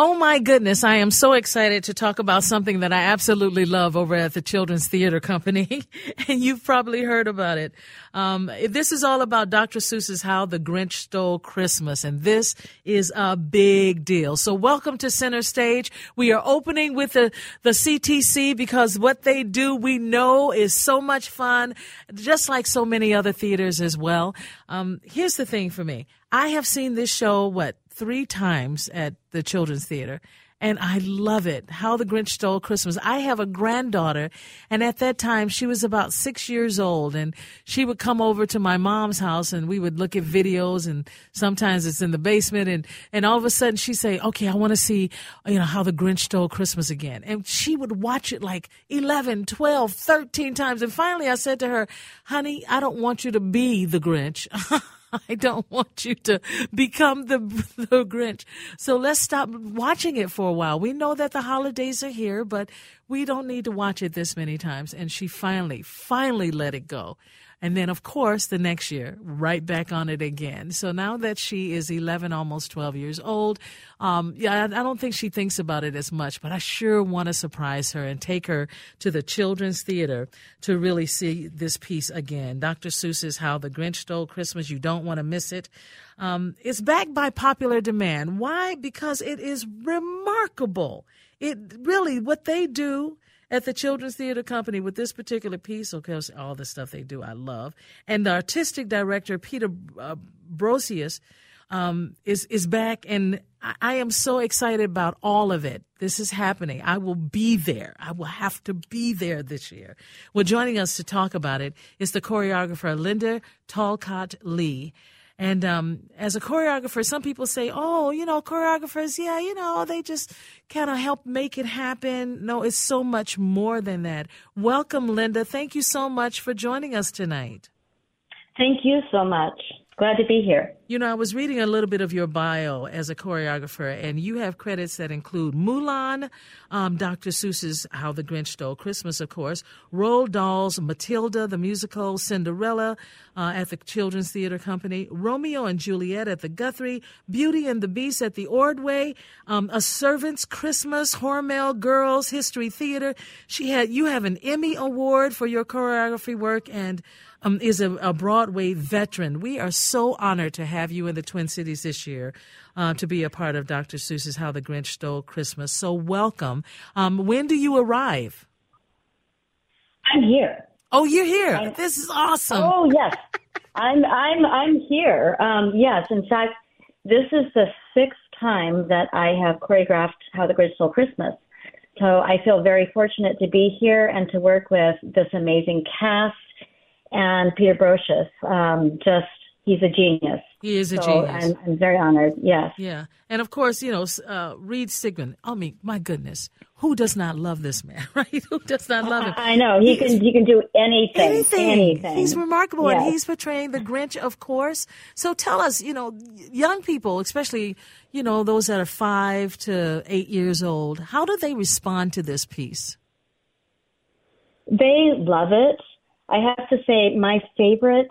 Oh my goodness, I am so excited to talk about something that I absolutely love over at the Children's Theater Company. and you've probably heard about it. Um, this is all about Dr. Seuss's How the Grinch Stole Christmas. And this is a big deal. So welcome to Center Stage. We are opening with the, the CTC because what they do we know is so much fun, just like so many other theaters as well. Um, here's the thing for me. I have seen this show, what, three times at the Children's Theater. And I love it. How the Grinch Stole Christmas. I have a granddaughter, and at that time she was about six years old, and she would come over to my mom's house, and we would look at videos, and sometimes it's in the basement, and and all of a sudden she'd say, "Okay, I want to see, you know, how the Grinch Stole Christmas again," and she would watch it like 11, 12, 13 times, and finally I said to her, "Honey, I don't want you to be the Grinch." I don't want you to become the, the Grinch. So let's stop watching it for a while. We know that the holidays are here, but we don't need to watch it this many times. And she finally, finally let it go. And then, of course, the next year, right back on it again. So now that she is 11, almost 12 years old, um, yeah, I, don't think she thinks about it as much, but I sure want to surprise her and take her to the Children's Theater to really see this piece again. Dr. Seuss's How the Grinch Stole Christmas. You don't want to miss it. Um, it's backed by popular demand. Why? Because it is remarkable. It really, what they do at the Children's Theater Company with this particular piece. Of course, all the stuff they do, I love. And the artistic director, Peter uh, Brosius, um, is is back, and I, I am so excited about all of it. This is happening. I will be there. I will have to be there this year. Well, joining us to talk about it is the choreographer Linda Talcott Lee. And um, as a choreographer, some people say, oh, you know, choreographers, yeah, you know, they just kind of help make it happen. No, it's so much more than that. Welcome, Linda. Thank you so much for joining us tonight. Thank you so much. Glad to be here. You know, I was reading a little bit of your bio as a choreographer, and you have credits that include Mulan, um, Dr. Seuss's How the Grinch Stole Christmas, of course, Roald Dahl's Matilda, the musical, Cinderella uh, at the Children's Theater Company, Romeo and Juliet at the Guthrie, Beauty and the Beast at the Ordway, um, A Servant's Christmas, Hormel Girls History Theater. She had you have an Emmy Award for your choreography work, and um, is a, a, Broadway veteran. We are so honored to have you in the Twin Cities this year uh, to be a part of Dr. Seuss's How the Grinch Stole Christmas. So welcome. Um, when do you arrive? I'm here. Oh, you're here. I'm, this is awesome. Oh yes, I'm I'm I'm here. Um, yes, in fact, this is the sixth time that I have choreographed How the Grinch Stole Christmas. So I feel very fortunate to be here and to work with this amazing cast and Peter Brosius. Um, just he's a genius. He is a so genius. I'm, I'm, very honored. Yes. Yeah, and of course, you know, uh, Reed Sigmund. I mean, my goodness, who does not love this man, right? Who does not love him? I, I know he, he can. Is, he can do anything. Anything. Anything. He's remarkable, yes. and he's portraying the Grinch, of course. So tell us, you know, young people, especially, you know, those that are five to eight years old, how do they respond to this piece? They love it. I have to say, my favorite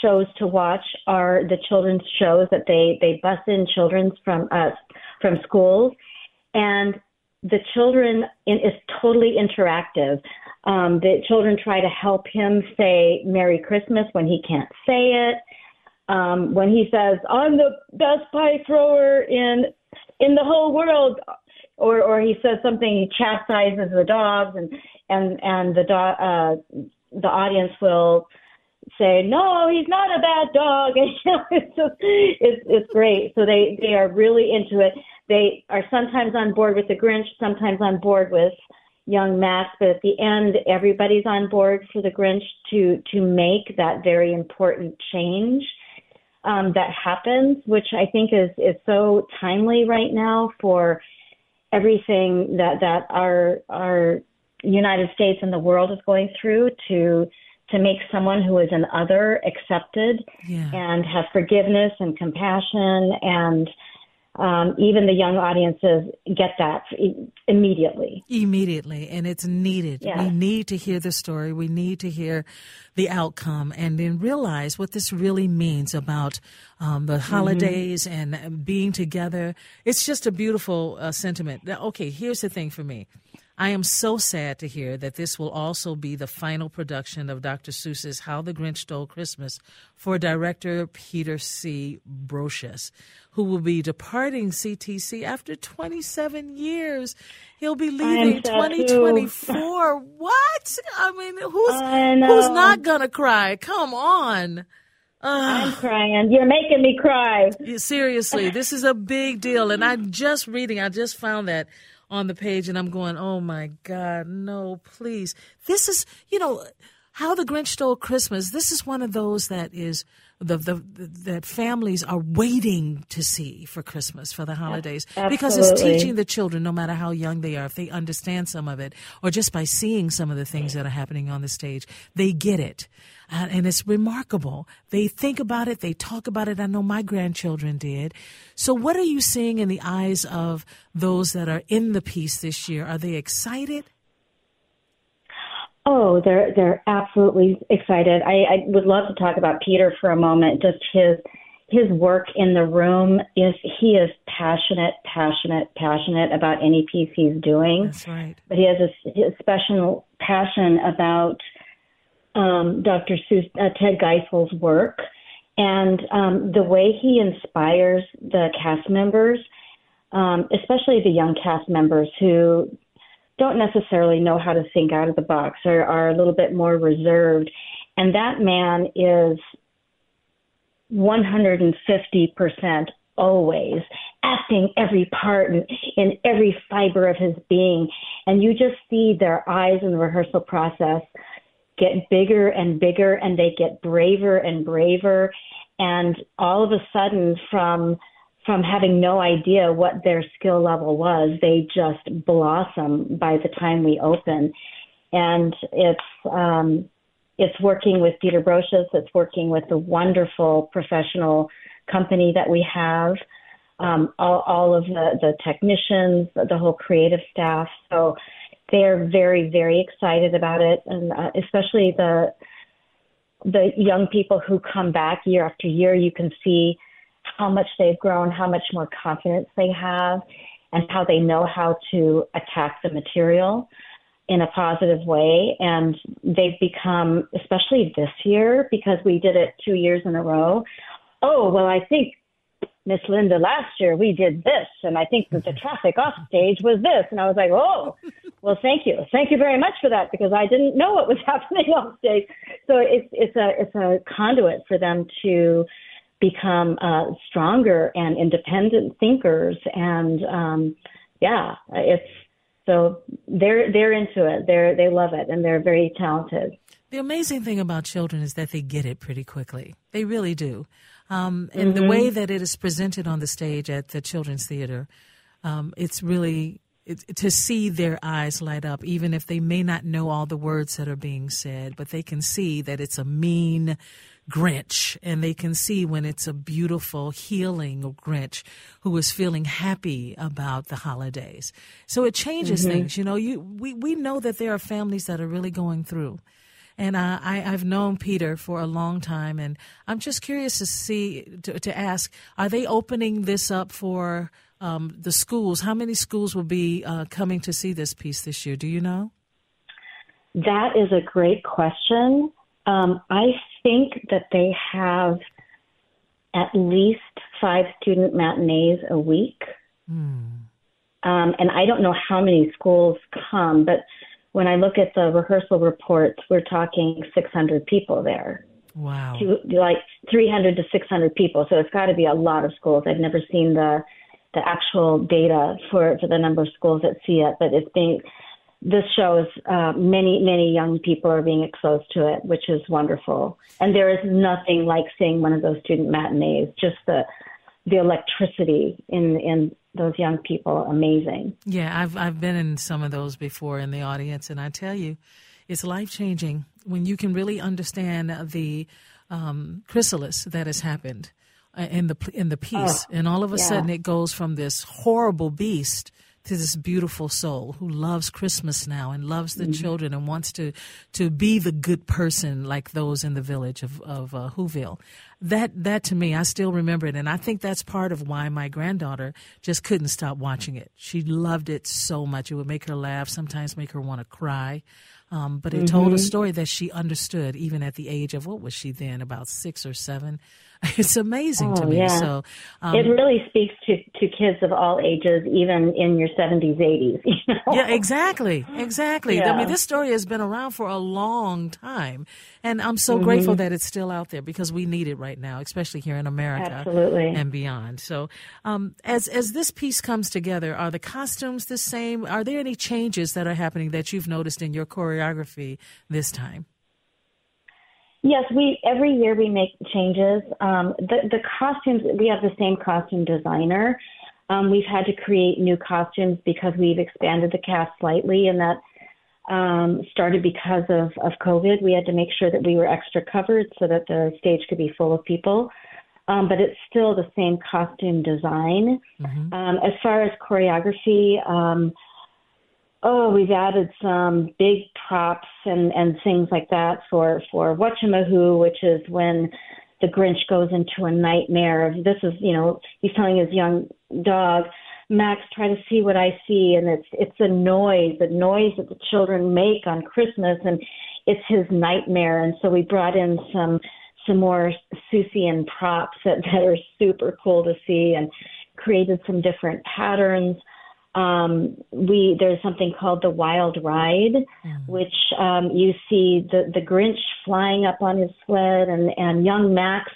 shows to watch are the children's shows that they they bus in children's from uh, from schools, and the children in, is totally interactive. Um, the children try to help him say Merry Christmas when he can't say it. Um, when he says, "I'm the best pie thrower in in the whole world or or he says something he chastises the dogs and and and the dog uh the audience will say no he's not a bad dog. And you know, it's just it's it's great. So they they are really into it. They are sometimes on board with the grinch sometimes on board with young max but at the end everybody's on board for the grinch to to make that very important change um, that happens which i think is is so timely right now for everything that that our our United States and the world is going through to to make someone who is an other accepted Yeah. and have forgiveness and compassion and um, even the young audiences get that immediately. Immediately, and it's needed. We need to hear the story. We need to hear the outcome, and then realize what this really means about um, the holidays and uh, being together. It's just a beautiful uh, sentiment. Now, Okay, here's the thing for me. I am so sad to hear that this will also be the final production of Dr. Seuss's How the Grinch Stole Christmas for director Peter C. Brosius, who will be departing CTC after 27 years. He'll be leaving sad too. 2024. what? I mean, who's I who's not gonna cry? Come on. I'm crying. You're making me cry. Seriously, this is a big deal. And I'm just reading, I just found that on the page, and I'm going, oh my God, no, please. This is, you know, How the Grinch Stole Christmas. This is one of those that is. The, the, the that families are waiting to see for Christmas for the holidays because it's teaching the children no matter how young they are if they understand some of it or just by seeing some of the things that are happening on the stage they get it uh, and it's remarkable. They think about it, they talk about it. I know my grandchildren did. So, what are you seeing in the eyes of those that are in the piece this year? Are they excited? Oh, they're they're absolutely excited. I, I would love to talk about Peter for a moment. Just his his work in the room is he is passionate, passionate, passionate about any piece he's doing. That's right. But he has a, a special passion about um, Dr. Uh, Ted Geisel's work and um, the way he inspires the cast members, um, especially the young cast members who don't necessarily know how to think out of the box or are a little bit more reserved. And that man is 150% always acting every part in every fiber of his being. And you just see their eyes in the rehearsal process get bigger and bigger and they get braver and braver. And all of a sudden from from having no idea what their skill level was, they just blossom by the time we open. And it's um, it's working with Peter Brosius. It's working with the wonderful professional company that we have. Um, all, all of the, the technicians, the whole creative staff. So they're very, very excited about it, and uh, especially the the young people who come back year after year. You can see how much they've grown, how much more confidence they have, and how they know how to attack the material in a positive way. And they've become, especially this year, because we did it two years in a row. Oh, well, I think Miss Linda last year we did this, and I think that the traffic off stage was this. And I was like, oh, well, thank you, thank you very much for that because I didn't know what was happening off stage. So it's it's a it's a conduit for them to become uh, stronger and independent thinkers, and um, yeah, it's so they're they're into it. They're they love it, and they're very talented. The amazing thing about children is that they get it pretty quickly. They really do. Um, and the way that it is presented on the stage at the Children's Theater, um, it's really it, to see their eyes light up, even if they may not know all the words that are being said, but they can see that it's a mean Grinch, and they can see when it's a beautiful, healing Grinch who is feeling happy about the holidays. So it changes things. You know, you we we know that there are families that are really going through. And uh, I, I've known Peter for a long time, and I'm just curious to see, to, to ask, are they opening this up for um, the schools? How many schools will be uh, coming to see this piece this year? Do you know? That is a great question. Um, I think that they have at least five student matinees a week. Um, and I don't know how many schools come, but when I look at the rehearsal reports, we're talking 600 people there. Wow. To, like 300 to 600 people. So it's got to be a lot of schools. I've never seen the the actual data for for the number of schools that see it, but it's being this shows uh, many many young people are being exposed to it, which is wonderful. And there is nothing like seeing one of those student matinees. Just the the electricity in in those young people, amazing. Yeah, I've I've been in some of those before in the audience, and I tell you, it's life changing when you can really understand the um, chrysalis that has happened in the in the piece, oh, and all of a yeah. sudden it goes from this horrible beast to this beautiful soul who loves Christmas now and loves the mm-hmm. children and wants to to be the good person like those in the village of of uh, Whoville. That that to me, I still remember it, and I think that's part of why my granddaughter just couldn't stop watching it. She loved it so much; it would make her laugh, sometimes make her want to cry. Um, but it mm-hmm. told a mm-hmm. story that she understood even at the age of what was she then about six or seven It's amazing oh, to me. Yeah. So um, it really speaks to, to kids of all ages, even in your 70s, 80s. You know? Yeah, exactly, exactly. Yeah. I mean, this story has been around for a long time, and I'm so mm-hmm. grateful that it's still out there because we need it right now, especially here in America, Absolutely. and beyond. So, um, as as this piece comes together, are the costumes the same? Are there any changes that are happening that you've noticed in your choreography this time? Yes, we every year we make changes. Um, the the costumes we have the same costume designer. Um, we've had to create new costumes because we've expanded the cast slightly, and that um, started because of of COVID. We had to make sure that we were extra covered so that the stage could be full of people. Um, but it's still the same costume design. Mm-hmm. Um, as far as choreography, um, oh, we've added some big props and, and things like that for, for Whatchamahoo, which is when the Grinch goes into a nightmare. Of, this is, you know, he's telling his young dog, Max, try to see what I see. And it's, it's a noise, the noise that the children make on Christmas. And it's his nightmare. And so we brought in some, some more Seussian props that, that are super cool to see and created some different patterns um, we there's something called the Wild Ride, mm. which um, you see the the Grinch flying up on his sled, and and young Max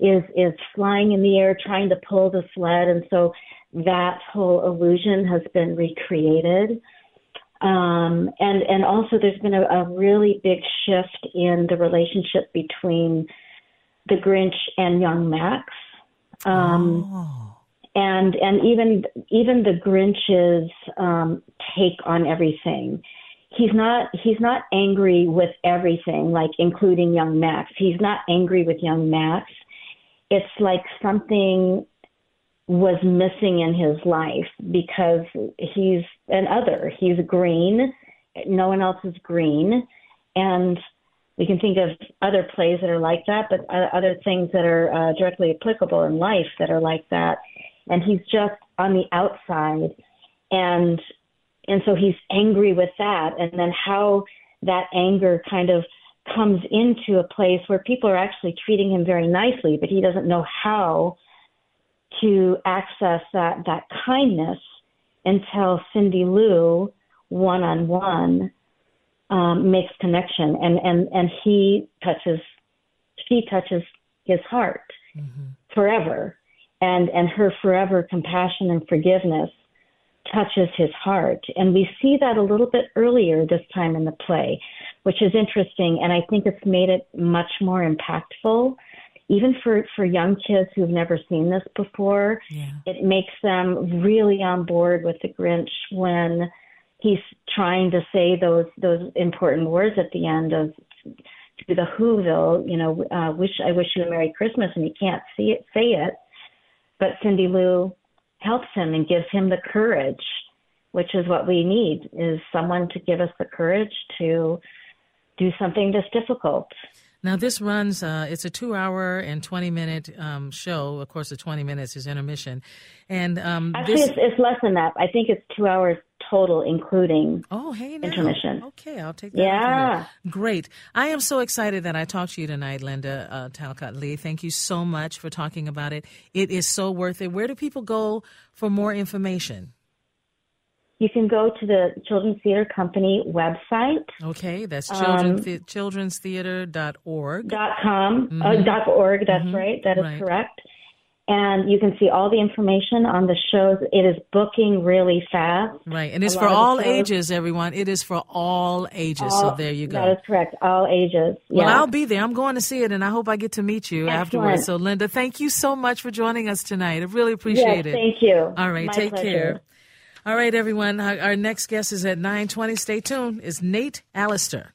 is is flying in the air trying to pull the sled, and so that whole illusion has been recreated. Um, and and also there's been a, a really big shift in the relationship between the Grinch and young Max. Um, oh and and even even the Grinch's um, take on everything. He's not he's not angry with everything, like including young Max. He's not angry with young Max. It's like something was missing in his life because he's an other. He's green. No one else is green, and we can think of other plays that are like that, but other things that are uh, directly applicable in life that are like that and he's just on the outside. And and so he's angry with that. And then how that anger kind of comes into a place where people are actually treating him very nicely but he doesn't know how to access that that kindness until Cindy Lou one on one makes connection. And and and he touches she touches his heart mm-hmm. forever and and her forever compassion and forgiveness touches his heart. And we see that a little bit earlier this time in the play which is interesting and i think it's made it much more impactful. Even for for young kids who've never seen this before yeah. it makes them really on board with the grinch when he's trying to say those those important words at the end of to the whoville you know uh, wish i wish you a merry christmas and he can't see it say it but Cindy Lou helps him and gives him the courage, which is what we need, is someone to give us the courage to do something that's difficult. Now this runs. Uh, it's a two-hour and twenty-minute um, show. Of course, the twenty minutes is intermission, and um, actually, this... it's, it's, less than that. I think it's two hours total, including oh, hey, now. intermission. Okay, I'll take that. Yeah, great. I am so excited that I talked to you tonight, Linda uh, Talcott Lee. Thank you so much for talking about it. It is so worth it. Where do people go for more information? you can go to the Children's Theater Company website. Okay, that's children, um, the, childrenstheater.org. Dot com, uh, mm-hmm. uh, dot org, that's mm-hmm. right, that is right. correct and you can see all the information on the shows. It is booking really fast. Right, and it's for all ages, everyone. It is for all ages. All, so there you go. That is correct. All ages. Well, I'll be there. I'm going to see it, and I hope I get to meet you Excellent. afterwards. So, Linda, thank you so much for joining us tonight. I really appreciate yes, it. Thank you. All right, My take pleasure. care. All right, everyone. Our next guest is at 9:20. Stay tuned. Is Nate Allister.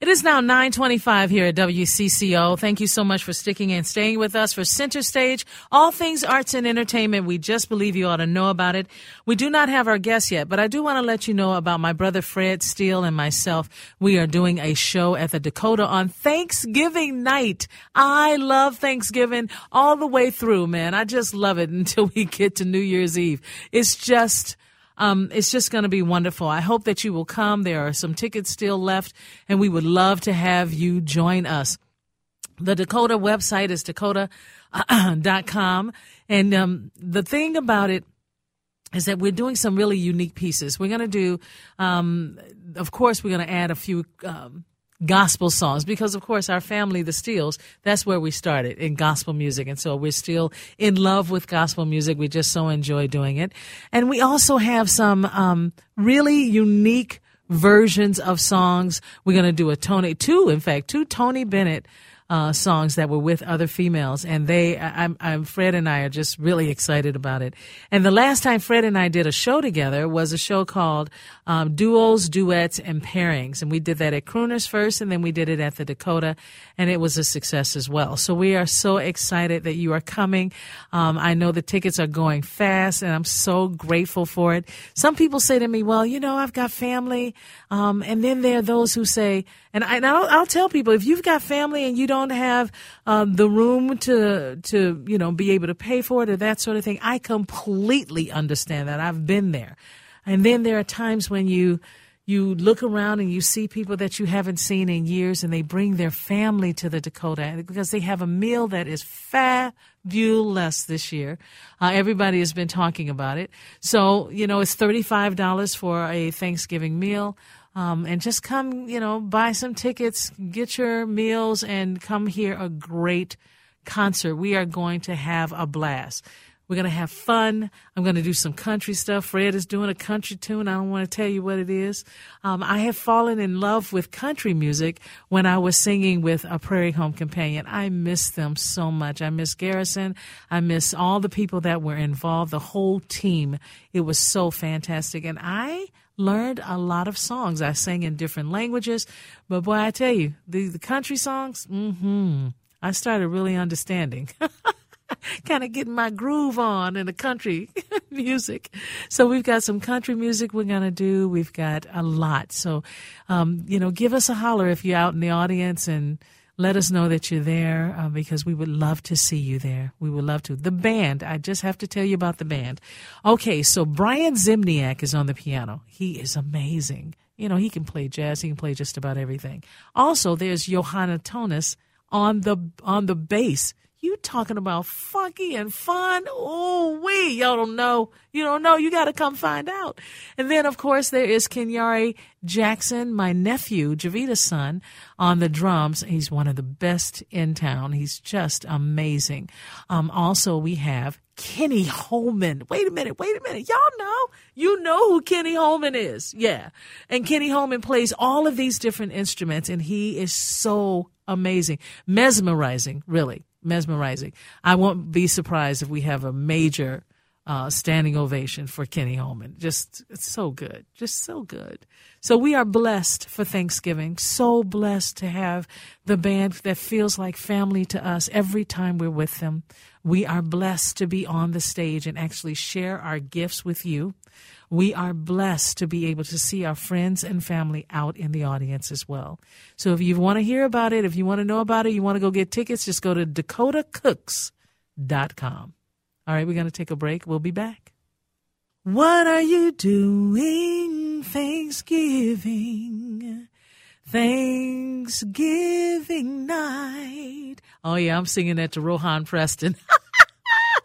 It is now 925 here at WCCO. Thank you so much for sticking and staying with us for Center Stage. All things arts and entertainment. We just believe you ought to know about it. We do not have our guest yet, but I do want to let you know about my brother Fred Steele and myself. We are doing a show at the Dakota on Thanksgiving night. I love Thanksgiving all the way through, man. I just love it until we get to New Year's Eve. It's just, um, it's just going to be wonderful. I hope that you will come. There are some tickets still left, and we would love to have you join us. The Dakota website is dakota.com. And um, the thing about it is that we're doing some really unique pieces. We're going to do, um, of course, we're going to add a few um, gospel songs. Because of course our family the Steeles that's where we started in gospel music. And so we're still in love with gospel music. We just so enjoy doing it. And we also have some um, really unique versions of songs. We're going to do a tony two in fact two tony bennett uh, songs that were with other females, and they, I'm, I'm, Fred and I are just really excited about it. And the last time Fred and I did a show together was a show called um, Duos, Duets, and Pairings, and we did that at Crooners first, and then we did it at the Dakota, and it was a success as well. So we are so excited that you are coming. Um, I know the tickets are going fast, and I'm so grateful for it. Some people say to me, "Well, you know, I've got family," um, and then there are those who say, and, I, will I'll tell people if you've got family and you don't have um, the room to to you know be able to pay for it or that sort of thing, I completely understand that. I've been there, and then there are times when you you look around and you see people that you haven't seen in years, and they bring their family to the Dakota because they have a meal that is fabulous this year. Uh, everybody has been talking about it, so you know it's thirty five dollars for a Thanksgiving meal. Um, and just come, you know, buy some tickets, get your meals, and come hear a great concert. We are going to have a blast. We're going to have fun. I'm going to do some country stuff. Fred is doing a country tune. I don't want to tell you what it is. Um, I have fallen in love with country music when I was singing with a Prairie Home Companion. I miss them so much. I miss Garrison. I miss all the people that were involved, the whole team. It was so fantastic. And I learned a lot of songs. I sang in different languages, but boy, I tell you, the, the country songs, hmm I started really understanding. kind of getting my groove on in the country music. So we've got some country music we're going to do. We've got a lot. So, um, you know, give us a holler if you're out in the audience and let us know that you're there uh, because we would love to see you there. We would love to. The band, I just have to tell you about the band. Okay, so Brian Zimniak is on the piano. He is amazing. You know, he can play jazz, he can play just about everything. Also, there's Johanna Tonis on the on the bass. You talking about funky and fun? Oh, we y'all don't know. You don't know. You got to come find out. And then, of course, there is Kenyari Jackson, my nephew, Javita's son, on the drums. He's one of the best in town. He's just amazing. Um, also, we have Kenny Holman. Wait a minute, wait a minute. Y'all know, you know who Kenny Holman is. Yeah. And Kenny Holman plays all of these different instruments and he is so amazing, mesmerizing, really mesmerizing. I won't be surprised if we have a major uh, standing ovation for Kenny Holman. Just it's so good, just so good. So we are blessed for Thanksgiving. So blessed to have the band that feels like family to us every time we're with them. We are blessed to be on the stage and actually share our gifts with you. We are blessed to be able to see our friends and family out in the audience as well. So if you want to hear about it, if you want to know about it, you want to go get tickets, just go to dakotacooks.com. All right, we're going to take a break. We'll be back. What are you doing Thanksgiving? Thanksgiving night. Oh, yeah, I'm singing that to Rohan Preston.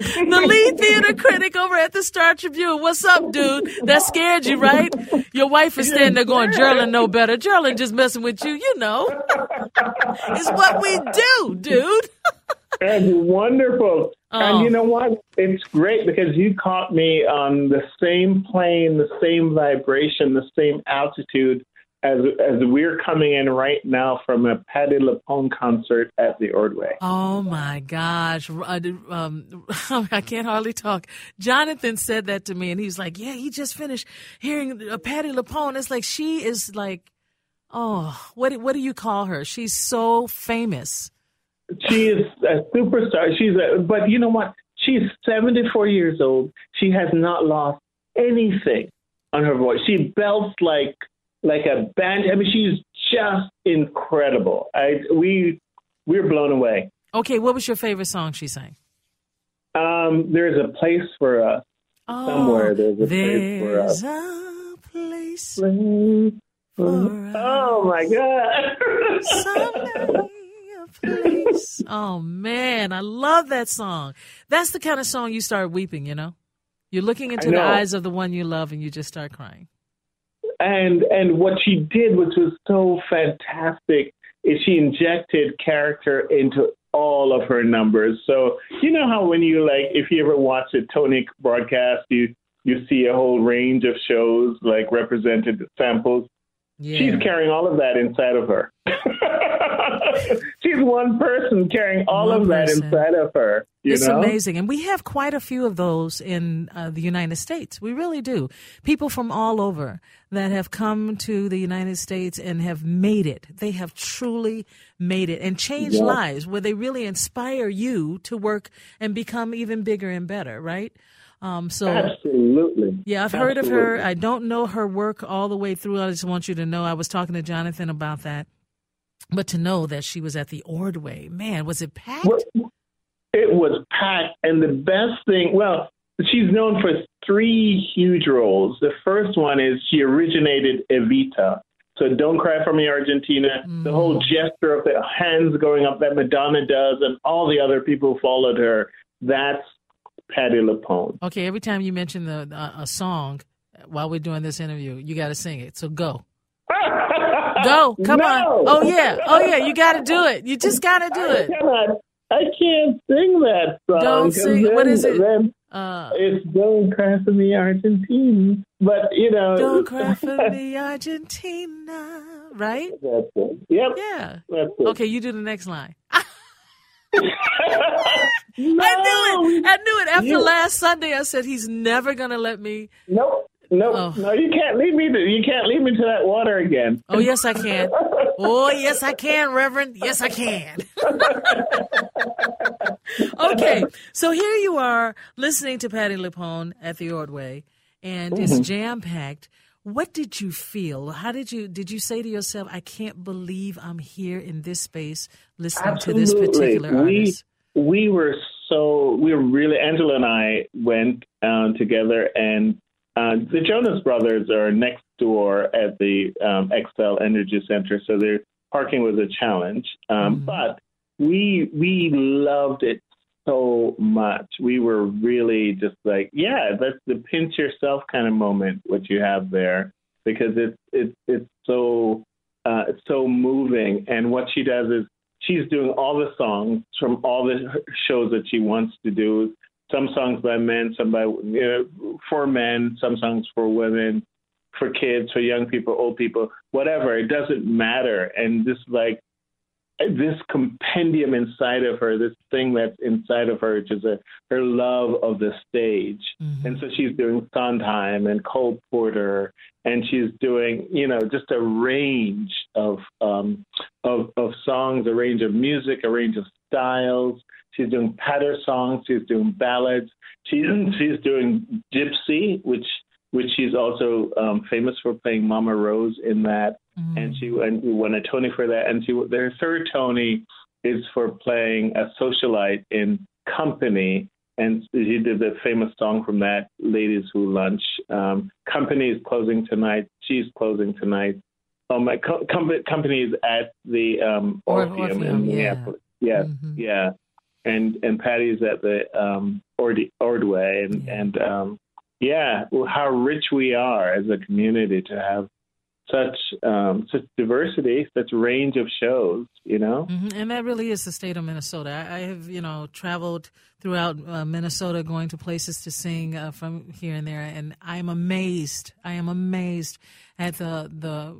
the lead theater critic over at the Star Tribune. What's up, dude? That scared you, right? Your wife is standing there going, Jearlyn know better. Jearlyn just messing with you, you know. it's what we do, dude. That's wonderful. Oh. And you oh. know what? It's great because you caught me on the same plane, the same vibration, the same altitude as as we're coming in right now from a Patti LuPone concert at the Ordway. Oh my gosh. Uh, um, I can't hardly talk. Jonathan said that to me and he's like, yeah, he just finished hearing uh, Patti LuPone. It's like, she is like, oh, what, do- what do you call her? She's so famous. She is a superstar. She's a, but you know what? She's 74 years old. She has not lost anything on her voice. She belts like like a band. I mean, she's just incredible. I we we're blown away. Okay, what was your favorite song she sang? Um, there's a place for us Oh, somewhere. There's a place for us. a place Place for- for Oh my God! Someday a place. Oh man, I love that song. That's the kind of song you start weeping, you know? You're looking into the eyes of the one you love and you just start crying. And and what she did, which was so fantastic, is she injected character into all of her numbers. So you know how when you like, if you ever watch a Tony broadcast, you you see a whole range of shows like represented samples. Yeah. She's carrying all of that inside of her. She's one person carrying all One of that person. inside of her. You it's know? amazing. And we have quite a few of those in uh, the United States. We really do. People from all over that have come to the United States and have made it. They have truly made it and changed Yeah. lives where they really inspire you to work and become even bigger and better, right? Um, so Absolutely. yeah, I've heard of her. I don't know her work all the way through. I just want you to know I was talking to Jonathan about that. But to know that she was at the Ordway, man, was it packed? It was packed, and the best thing, well, she's known for three huge roles. The first one is she originated Evita. So Don't Cry for Me, Argentina, the whole gesture of the hands going up that Madonna does, and all the other people who followed her. That's Patti LuPone. Okay, every time you mention the uh, a song while we're doing this interview, you got to sing it. So go, go, come No. on. Oh yeah, oh yeah, you got to do it. You just got to do it. I can't sing that song. Don't sing- Then, what is it? Then Uh, it's Don't Cry for Me, Argentina. But you know, don't cry for me, Argentina. Right? That's it. Yep. Yeah. It. Okay, you do the next line. No, I knew it. I knew it. After You- last Sunday, I said he's never gonna let me. Nope. Nope. Oh. No, you can't lead me to you can't lead me to that water again. Oh yes, I can. Oh yes, I can, Reverend. Yes, I can. okay, so here you are listening to Patti LuPone at the Ordway, and it's Mm-hmm. jam packed. What did you feel? How did you did you say to yourself, "I can't believe I'm here in this space listening to this particular we artist"? we were so we were really Angela and I went um, together and uh, the Jonas Brothers are next door at the um, Xcel Energy Center, so their parking was a challenge. Um, Mm-hmm. But we we loved it so much. We were really just like, yeah, that's the pinch yourself kind of moment what you have there because it's it's it's so uh, it's so moving. And what she does is she's doing all the songs from all the shows that she wants to do. Some songs by men, some by you know, for men, some songs for women, for kids, for young people, old people, whatever. It doesn't matter. And this like this compendium inside of her, this thing that's inside of her, which is a, her love of the stage. Mm-hmm. And so she's doing Sondheim and Cole Porter, and she's doing, you know, just a range of um, of, of songs, a range of music, a range of styles. She's doing patter songs. She's doing ballads. She's she's doing gypsy, which which she's also um, famous for playing Mama Rose in that, mm-hmm. and she and won a Tony for that. And she their third Tony is for playing a socialite in Company, and she did the famous song from that, "Ladies Who Lunch." Um, company is closing tonight. She's closing tonight. Oh my co- company is at the um, Orpheum, Orpheum in Minneapolis. Yeah, mm-hmm. yeah, and and Patti's at the um, Ordway, and yeah. and um, yeah, how rich we are as a community to have such um, such diversity, such range of shows, you know. Mm-hmm. And that really is the state of Minnesota. I, I have, you know, traveled throughout uh, Minnesota, going to places to sing uh, from here and there, and I am amazed. I am amazed at the the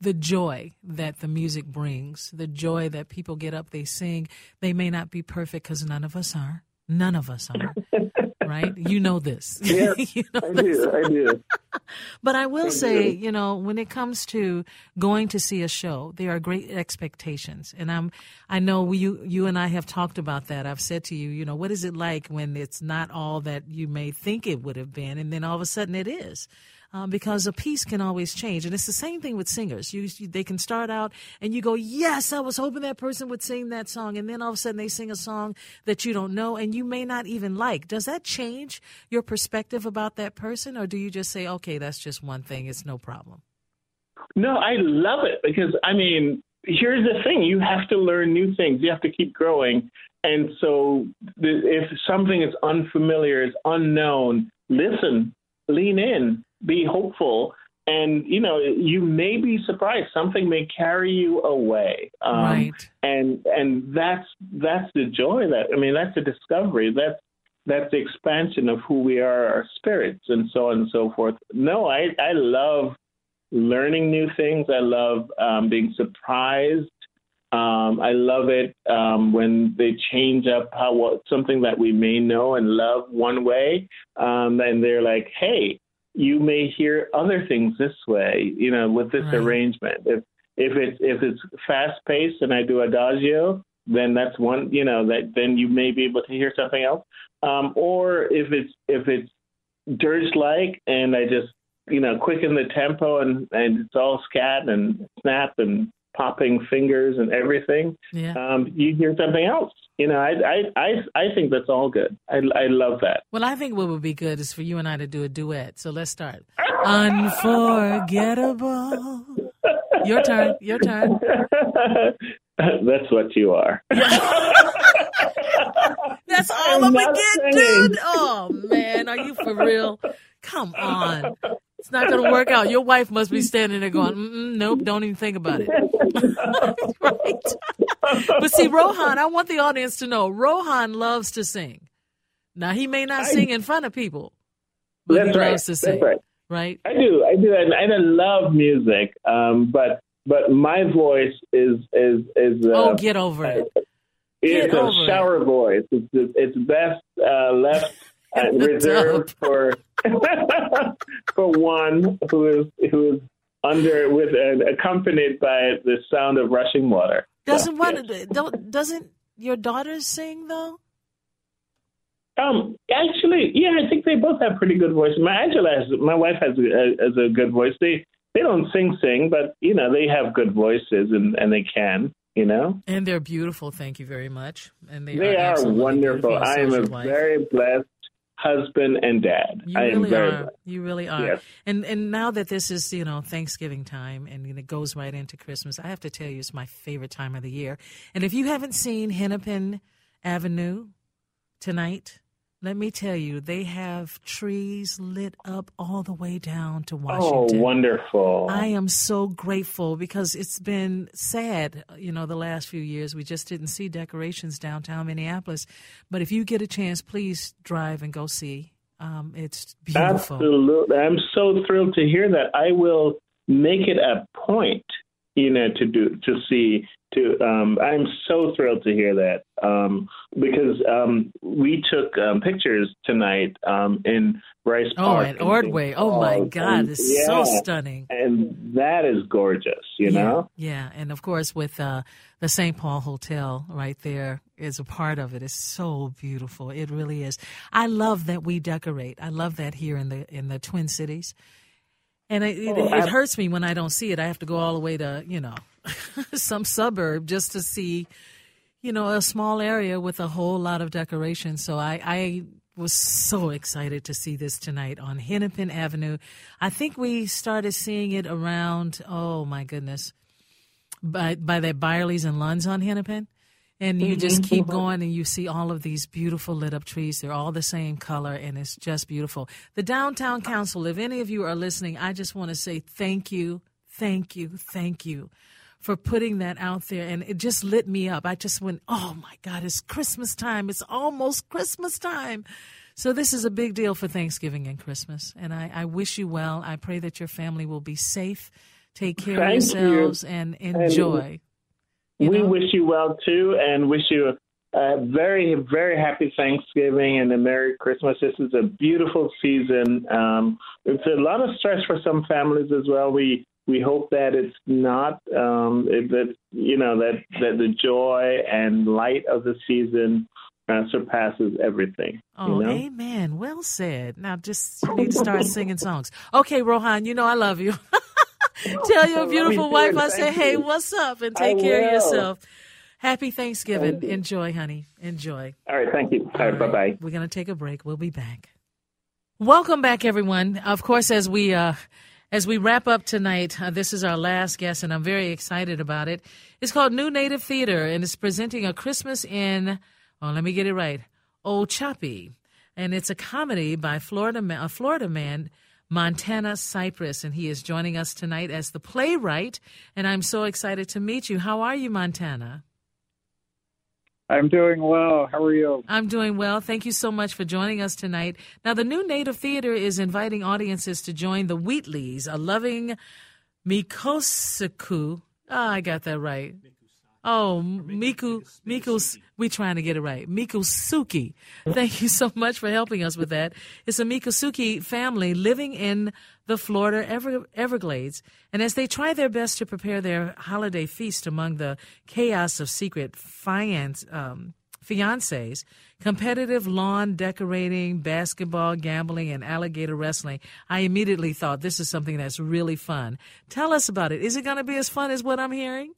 the joy that the music brings, the joy that people get up, they sing. They may not be perfect because none of us are. None of us are. right? You know this. Yeah, you know I this. do. I do. but I will I say, do. you know, when it comes to going to see a show, there are great expectations, and I'm. I know we, you, you and I have talked about that. I've said to you, you know, what is it like when it's not all that you may think it would have been, and then all of a sudden it is um, because a piece can always change. And it's the same thing with singers. You, you, they can start out and you go, yes, I was hoping that person would sing that song. And then all of a sudden they sing a song that you don't know and you may not even like. Does that change your perspective about that person? Or do you just say, okay, that's just one thing. It's no problem. No, I love it because, I mean, here's the thing you have to learn new things, you have to keep growing. And so if something is unfamiliar, is unknown, listen, lean in be hopeful. And you know you may be surprised. Something may carry you away. Um, right. and and that's that's the joy that i mean that's the discovery. That's that's the expansion of who we are our spirits and so on and so forth. No i i love learning new things. I love um, being surprised. Um, I love it um, when they change up how what, something that we may know and love one way, um, and they're like, "Hey, you may hear other things this way, you know, with this right. arrangement. If if it's if it's fast paced and I do adagio, then that's one, you know, that then you may be able to hear something else. Um, or if it's if it's dirge like and I just you know quicken the tempo and and it's all scat and snap and popping fingers and everything, yeah. um, you hear something else. You know, I, I, I, I think that's all good. I, I love that. Well, I think what would be good is for you and I to do a duet. So let's start. Unforgettable. Your turn. Your turn. That's what you are. That's all I'm, I'm get, dude. Oh man, are you for real? Come on. It's not going to work out. Your wife must be standing there going, nope, don't even think about it. right. but see, Rohan, I want the audience to know Rohan loves to sing. Now, he may not I, sing in front of people, but he right. loves to sing. That's right. Right? I do. I do. And, and I love music. Um, but but my voice is is is uh, oh get over it. It's get a shower it. voice. It's it's best uh, left uh, reserved for for one who is who is under with uh, accompanied by the sound of rushing water. Doesn't so, one yes. don't doesn't your daughters sing though? Um, actually, yeah, I think they both have pretty good voices. My Angela has, my wife has a, has a good voice. They they don't sing sing, but you know they have good voices and and they can you know. And they're beautiful. Thank you very much. And they, they are, are wonderful. I am a life. very blessed husband and dad. You I am really very are. blessed. You really are. Yes. And and now that this is you know Thanksgiving time and it goes right into Christmas, I have to tell you it's my favorite time of the year. And if you haven't seen Hennepin Avenue tonight, let me tell you, they have trees lit up all the way down to Washington. Oh, wonderful. I am so grateful because it's been sad, you know, the last few years. We just didn't see decorations downtown Minneapolis. But if you get a chance, please drive and go see. Um, it's beautiful. Absolutely. I'm so thrilled to hear that. I will make it a point, you know, to do to see to um I'm so thrilled to hear that. Um because um we took um pictures tonight um in Rice Oh, Park. in Ordway. Oh, my God. And- It's so stunning. And that is gorgeous, you yeah, know? Yeah. And of course, with uh, the St. Paul Hotel right there is a part of it. It's so beautiful. It really is. I love that we decorate. I love that here in the in the Twin Cities. And it, it, Oh, it I- hurts me when I don't see it. I have to go all the way to, you know, some suburb just to see, you know, a small area with a whole lot of decoration. So I, I was so excited to see this tonight on Hennepin Avenue. I think we started seeing it around, oh my goodness, by by that Byerly's and Lunds on Hennepin. And you mm-hmm. just keep going and you see all of these beautiful lit up trees. They're all the same color and it's just beautiful. The Downtown Council, if any of you are listening, I just want to say thank you, thank you, thank you for putting that out there. And it just lit me up. I just went, oh my God, it's Christmas time. It's almost Christmas time. So this is a big deal for Thanksgiving and Christmas. And I, I wish you well. I pray that your family will be safe. Take care of Thank you. yourselves and enjoy. You we know? wish you well too, and wish you a very, very happy Thanksgiving and a Merry Christmas. This is a beautiful season. Um, it's a lot of stress for some families as well. We we hope that it's not um, that you know that that the joy and light of the season uh, surpasses everything. Oh, you know? amen. Well said. Now just you need to start singing songs. Okay, Rohan, you know I love you. Tell your beautiful wife I say, hey, what's up? And I take care of yourself. Happy Thanksgiving. You. Enjoy, honey. Enjoy. All right, thank you. All right, bye bye. We're going to take a break. We'll be back. Welcome back, everyone. Of course, as we uh, as we wrap up tonight, uh, this is our last guest, and I'm very excited about it. It's called New Native Theater, and it's presenting a Christmas in. Oh, let me get it right. Ochopee, and it's a comedy by Florida a Florida man. Montana Cypress, and he is joining us tonight as the playwright. And I'm so excited to meet you. How are you, Montana? I'm doing well. How are you? I'm doing well. Thank you so much for joining us tonight. Now, the New Native Theater is inviting audiences to join the Wheatleys, a loving Mikosuku. Oh, ah, I got that right. Oh, Miku, Miku, we trying to get it right. Miccosukee. Thank you so much for helping us with that. It's a Miccosukee family living in the Florida Ever- Everglades. And as they try their best to prepare their holiday feast among the chaos of secret fiance, um, fiancés, competitive lawn decorating, basketball, gambling, and alligator wrestling, I immediately thought this is something that's really fun. Tell us about it. Is it going to be as fun as what I'm hearing?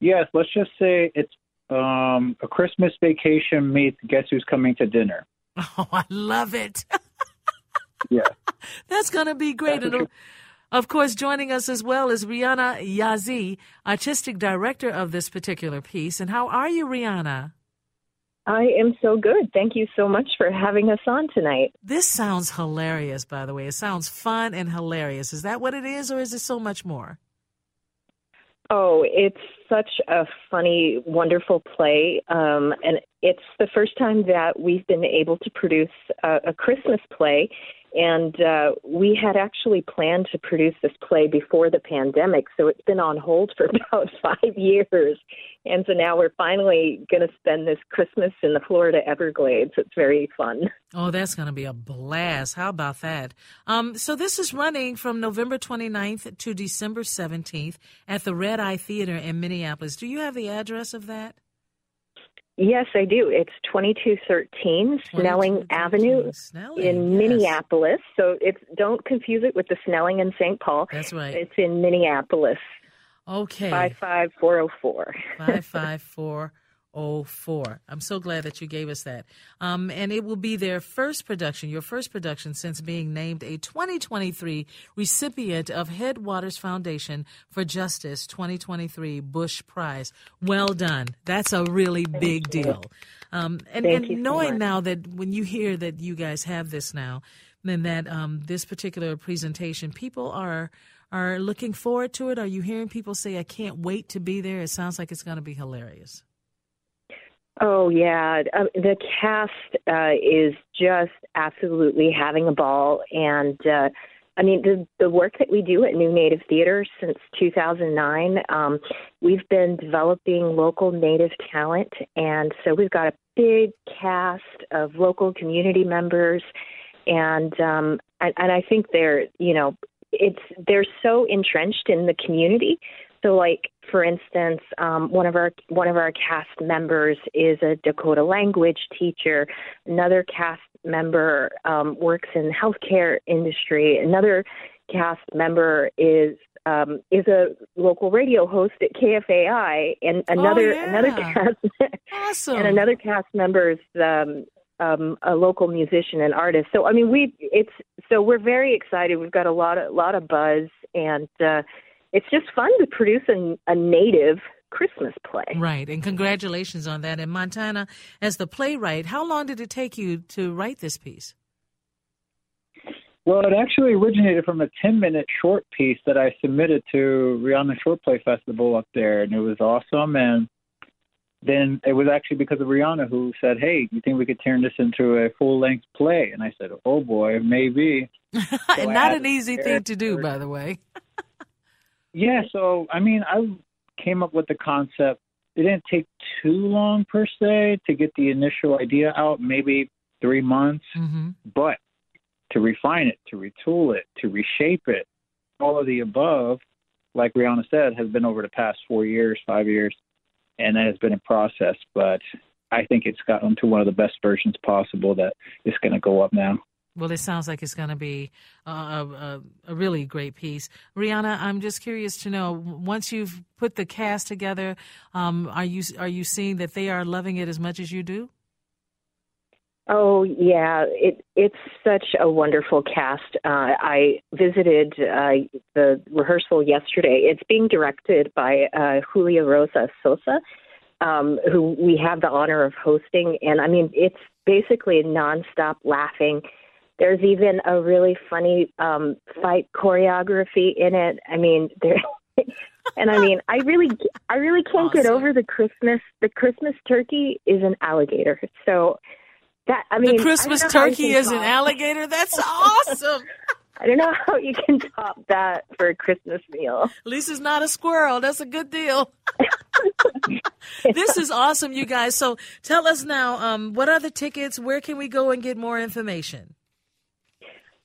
Yes, let's just say it's um, a Christmas vacation meets Guess Who's Coming to Dinner. Oh, I love it. Yeah. That's going to be great. And of- of course, joining us as well is Rhiana Yazzie, artistic director of this particular piece. And how are you, Rhiana? I am so good. Thank you so much for having us on tonight. This sounds hilarious, by the way. It sounds fun and hilarious. Is that what it is, or is it so much more? Oh, it's such a funny, wonderful play. Um, and it's the first time that we've been able to produce a, a Christmas play. And uh, we had actually planned to produce this play before the pandemic, so it's been on hold for about five years. And so now we're finally going to spend this Christmas in the Florida Everglades. It's very fun. Oh, that's going to be a blast. How about that? Um, so this is running from November 29th to December 17th at the Red Eye Theater in Minneapolis. Do you have the address of that? Yes, I do. It's 2213 Snelling 2213 Avenue Snelling, in yes. Minneapolis. So it's don't confuse it with the Snelling in St. Paul. That's right. It's in Minneapolis. Okay. 55404. 55404. 04. I'm so glad that you gave us that. Um, and it will be their first production, your first production since being named a 2023 recipient of Headwaters Foundation for Justice 2023 Bush Prize. Well done. That's a really big deal. Um, and, and knowing so now that when you hear that you guys have this now, then that um, this particular presentation, people are are looking forward to it. Are you hearing people say, "I can't wait to be there"? It sounds like it's going to be hilarious. Oh yeah, uh, the cast uh, is just absolutely having a ball, and uh, I mean the the work that we do at New Native Theater since 2009. Um, we've been developing local Native talent, and so we've got a big cast of local community members, and um, and, and I think they're you know it's they're so entrenched in the community so, like for instance, um, one of our one of our cast members is a Dakota language teacher. Another cast member um, works in the healthcare industry. Another cast member is um, is a local radio host at KFAI, and another oh, yeah. another cast awesome. and another cast member is um, um, a local musician and artist. So I mean, we it's so we're very excited. We've got a lot of lot of buzz, and uh, it's just fun to produce a, a native Christmas play. Right, and congratulations on that. And Montana, as the playwright, how long did it take you to write this piece? Well, it actually originated from a 10 minute short piece that I submitted to Rhiana Short Play Festival up there, and it was awesome. And then it was actually because of Rhiana who said, Hey, you think we could turn this into a full length play? And I said, Oh boy, maybe. So Not an easy thing to do, by the way. Yeah, so I mean, I came up with the concept. It didn't take too long per se to get the initial idea out, maybe three months. Mm-hmm. But to refine it, to retool it, to reshape it, all of the above, like Rhiana said, has been over the past four years, five years, and that has been a process. But I think it's gotten to one of the best versions possible that is going to go up now. Well, it sounds like it's going to be a, a, a, really great piece. Rhiana, I'm just curious to know once you've put the cast together, um, are you are you seeing that they are loving it as much as you do? Oh yeah, it it's such a wonderful cast. Uh, I visited uh, the rehearsal yesterday. It's being directed by uh, Julia Rosa Sosa, um, who we have the honor of hosting, and I mean it's basically nonstop laughing there's even a really funny um, fight choreography in it. I mean, there. and I mean, I really, I really can't awesome. get over the Christmas. The Christmas turkey is an alligator. So that I mean, the Christmas turkey is an alligator. That's awesome. I don't know how you can top that for a Christmas meal. At least it's not a squirrel. That's a good deal. this is awesome, you guys. So tell us now, um, what are the tickets? Where can we go and get more information?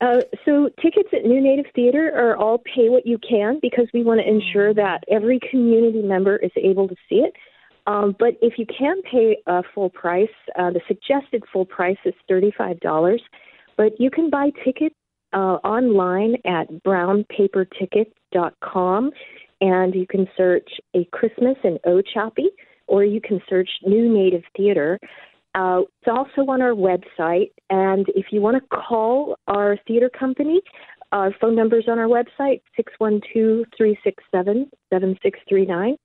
Uh, so tickets at New Native Theater are all pay what you can because we want to ensure mm. that every community member is able to see it. Um, but if you can pay a full price, uh, the suggested full price is thirty-five dollars. But you can buy tickets uh, online at brownpapertickets.com, and you can search a Christmas in Ochopee, or you can search New Native Theater. Uh, it's also on our website, and if you want to call our theater company, our phone number is on our website, 612-367-7639.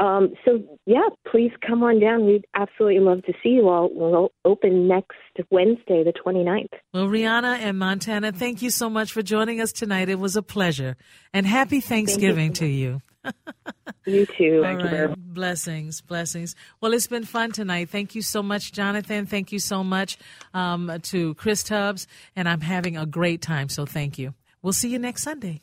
Um, so, yeah, please come on down. We'd absolutely love to see you all. We'll open next Wednesday, the 29th. Well, Rhiana and Montana, thank you so much for joining us tonight. It was a pleasure. And happy Thanksgiving you so to you. You too. All right. Blessings, blessings. Well, it's been fun tonight. Thank you so much, Jonathan. Thank you so much um, to Chris Tubbs. And I'm having a great time, so thank you. We'll see you next Sunday.